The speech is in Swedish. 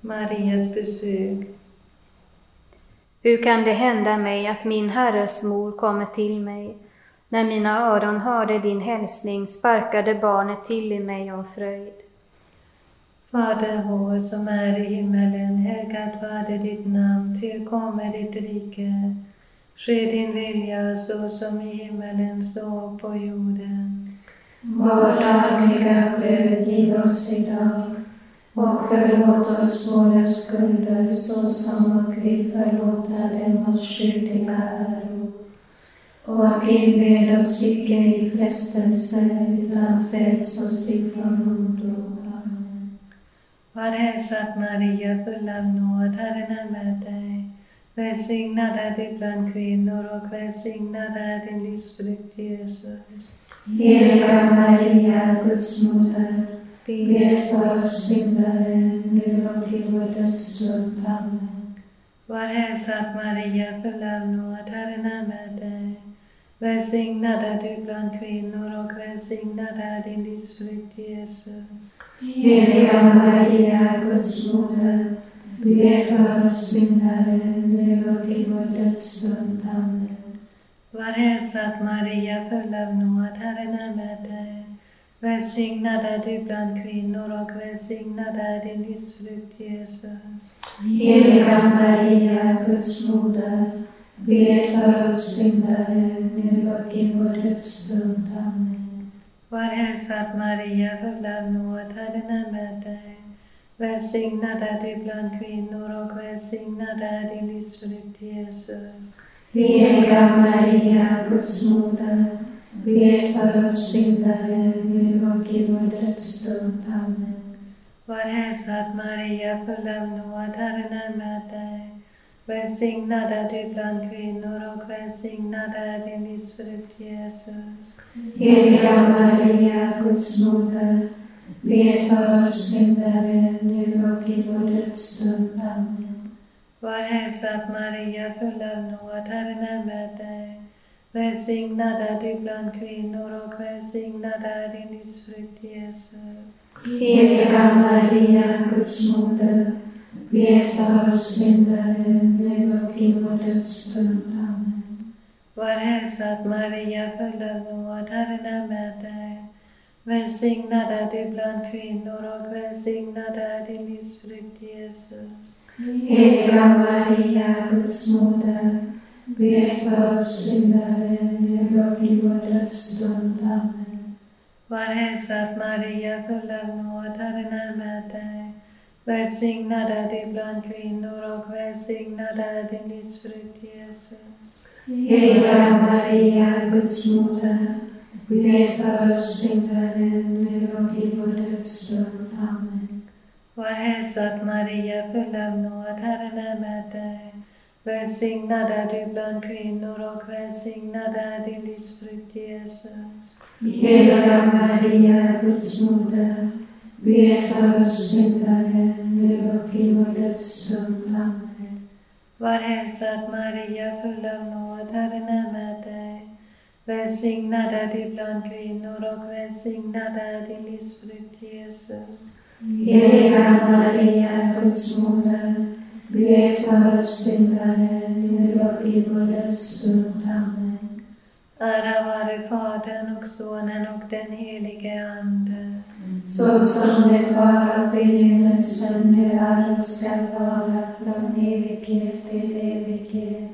Marias besök. Hur kan det hända mig att min Herres mor kommer till mig? När mina öron hörde din hälsning sparkade barnet till i mig av fröjd. Fader vår som är i himmelen, helgat varde ditt namn, tillkommer ditt rike. Ske din vilja så som i himmelen så på jorden. Vårt dagliga bröd giv oss idag och förlåt oss våra skulder såsom och vi förlåta dem oss skyldiga äro. Och inled oss icke i frestelse utan fräls oss ifrån ondo. Amen. Var hälsad Maria, full av nåd, Herren är med dig. Välsignad är du bland kvinnor och välsignad är din livsfrukt Jesus. Heliga Maria, Guds moder, Be för oss syndare, nu och i vår dödsstund. Amen. Var hälsad Maria, full av nåd, Herren är med dig. Välsignad är du bland kvinnor och välsignad är din livsfrukt Jesus. Heliga Maria, Guds moder, be för oss syndare, nu och i vår dödsstund. Amen. Var hälsad Maria, full av nåd, Herren är. Välsignad är du bland kvinnor och välsignad är din livsfrukt Jesus. Heliga Maria, Guds moder, be för oss syndare, nu och i vår dödsstund. Amen. Var hälsad Maria, full av nåd, Herren är med dig. Välsignad är du bland kvinnor och välsignad är din livsfrukt Jesus. Heliga Maria, Guds moder, be för oss syndare, nu och i vår dödsstund. Amen. Var hälsad Maria, full av nåd, Herren är med dig. Välsignad är du bland kvinnor och välsignad är din livsfrukt Jesus. Heliga Maria, Guds moder, be för oss syndare, nu och i vår dödsstund. Amen. Var hälsad Maria, full av nåd, Herren är med dig. Välsignad är du bland kvinnor och välsignad är din livsfrukt Jesus. Heliga Maria, Guds moder, be för oss syndare, nu och i vår dödsstund. Amen. Var hälsad Maria, full av nåd, Herren är med dig. Välsignad är du bland kvinnor och välsignad är din livsfrukt Jesus. Heliga Maria, Guds moder, be för oss syndare, nu och i vår dödsstund. Amen. Var hälsad Maria, full av nåd, Herren är med dig. Välsignad är du bland kvinnor och välsignad är din livsfrukt Jesus. Heliga Maria, Guds moder, be för oss syndare, nu och i vår dödsstund. Amen. Var hälsad Maria, full av nåd, Herren är med dig. Välsignad är du bland kvinnor och välsignad är din livsfrukt Jesus. Heliga Maria, Guds moder, be för oss syndare, nu och i vår dödsstund. Amen. Var hälsad Maria, full av nåd, Herren är med dig. Välsignad är du bland kvinnor och välsignad är din livsfrukt Jesus. Heliga Maria, Guds moder, be för oss syndare, nu och i vår dödsstund. Amen. Ära vare Fadern och Sonen och den helige Ande. Så som det var av begynnelsen, nu är och skall vara, från evighet till evighet.